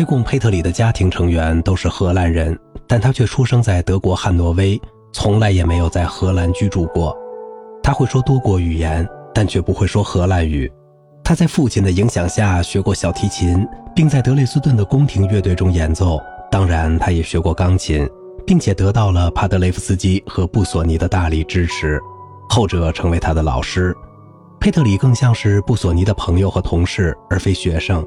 埃贡·佩特里的家庭成员都是荷兰人，但他却出生在德国汉诺威，从来也没有在荷兰居住过。他会说多国语言，但却不会说荷兰语。他在父亲的影响下学过小提琴，并在德累斯顿的宫廷乐队中演奏。当然，他也学过钢琴，并且得到了帕德雷夫斯基和布索尼的大力支持，后者成为他的老师。佩特里更像是布索尼的朋友和同事，而非学生。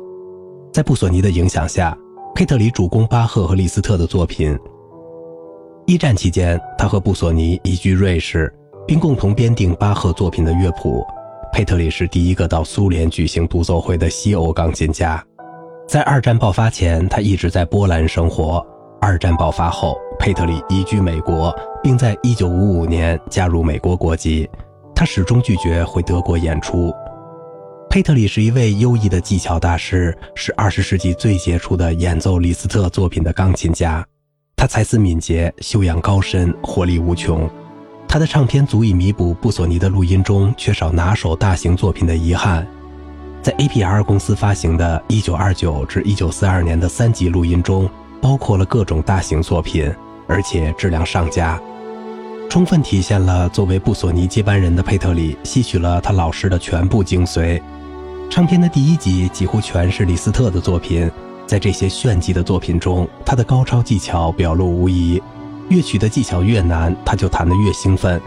在布索尼的影响下，佩特里主攻巴赫和李斯特的作品。一战期间，他和布索尼移居瑞士，并共同编订巴赫作品的乐谱。佩特里是第一个到苏联举行独奏会的西欧钢琴家。在二战爆发前，他一直在波兰生活。二战爆发后，佩特里移居美国，并在1955年加入美国国籍。他始终拒绝回德国演出。佩特里是一位优异的技巧大师，是二十世纪最杰出的演奏李斯特作品的钢琴家。他才思敏捷，修养高深，活力无穷。他的唱片足以弥补布索尼的录音中缺少拿手大型作品的遗憾。在 APR 公司发行的1929至1942年的三级录音中，包括了各种大型作品，而且质量上佳，充分体现了作为布索尼接班人的佩特里吸取了他老师的全部精髓。唱片的第一集几乎全是李斯特的作品，在这些炫技的作品中，他的高超技巧表露无遗。乐曲的技巧越难，他就弹得越兴奋。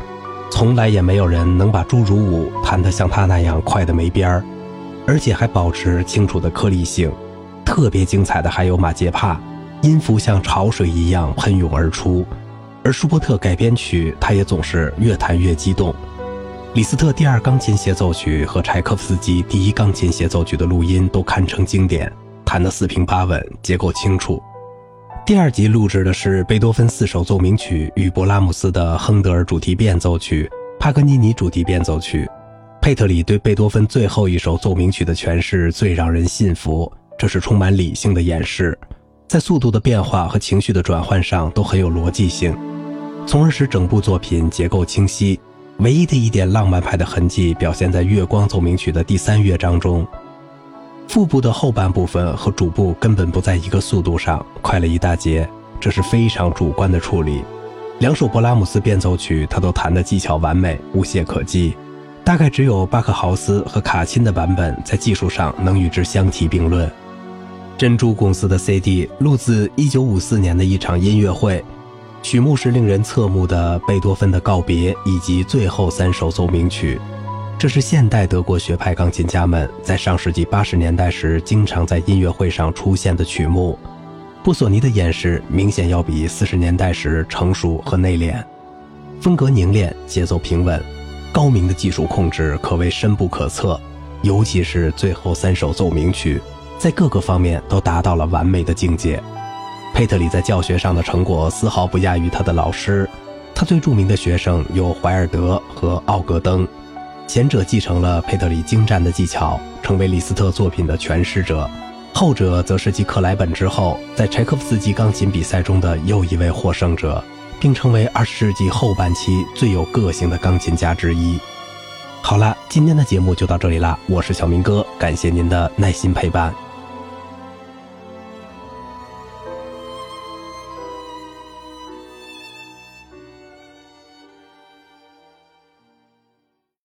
从来也没有人能把《侏儒舞》弹得像他那样快得没边儿，而且还保持清楚的颗粒性。特别精彩的还有马杰帕，音符像潮水一样喷涌而出。而舒伯特改编曲，他也总是越弹越激动。李斯特第二钢琴协奏曲和柴可夫斯基第一钢琴协奏曲的录音都堪称经典，弹得四平八稳，结构清楚。第二集录制的是贝多芬四首奏鸣曲与勃拉姆斯的亨德尔主题变奏曲、帕格尼尼主题变奏曲。佩特里对贝多芬最后一首奏鸣曲的诠释最让人信服，这是充满理性的演示，在速度的变化和情绪的转换上都很有逻辑性，从而使整部作品结构清晰。唯一的一点浪漫派的痕迹表现在《月光奏鸣曲》的第三乐章中，副部的后半部分和主部根本不在一个速度上，快了一大截，这是非常主观的处理。两首勃拉姆斯变奏曲，他都弹得技巧完美，无懈可击，大概只有巴克豪斯和卡钦的版本在技术上能与之相提并论。珍珠公司的 CD 录自1954年的一场音乐会。曲目是令人侧目的贝多芬的告别以及最后三首奏鸣曲，这是现代德国学派钢琴家们在上世纪八十年代时经常在音乐会上出现的曲目。布索尼的演示明显要比四十年代时成熟和内敛，风格凝练，节奏平稳，高明的技术控制可谓深不可测，尤其是最后三首奏鸣曲，在各个方面都达到了完美的境界。佩特里在教学上的成果丝毫不亚于他的老师，他最著名的学生有怀尔德和奥格登，前者继承了佩特里精湛的技巧，成为李斯特作品的诠释者；后者则是继克莱本之后，在柴可夫斯基钢琴比赛中的又一位获胜者，并成为二十世纪后半期最有个性的钢琴家之一。好了，今天的节目就到这里啦，我是小明哥，感谢您的耐心陪伴。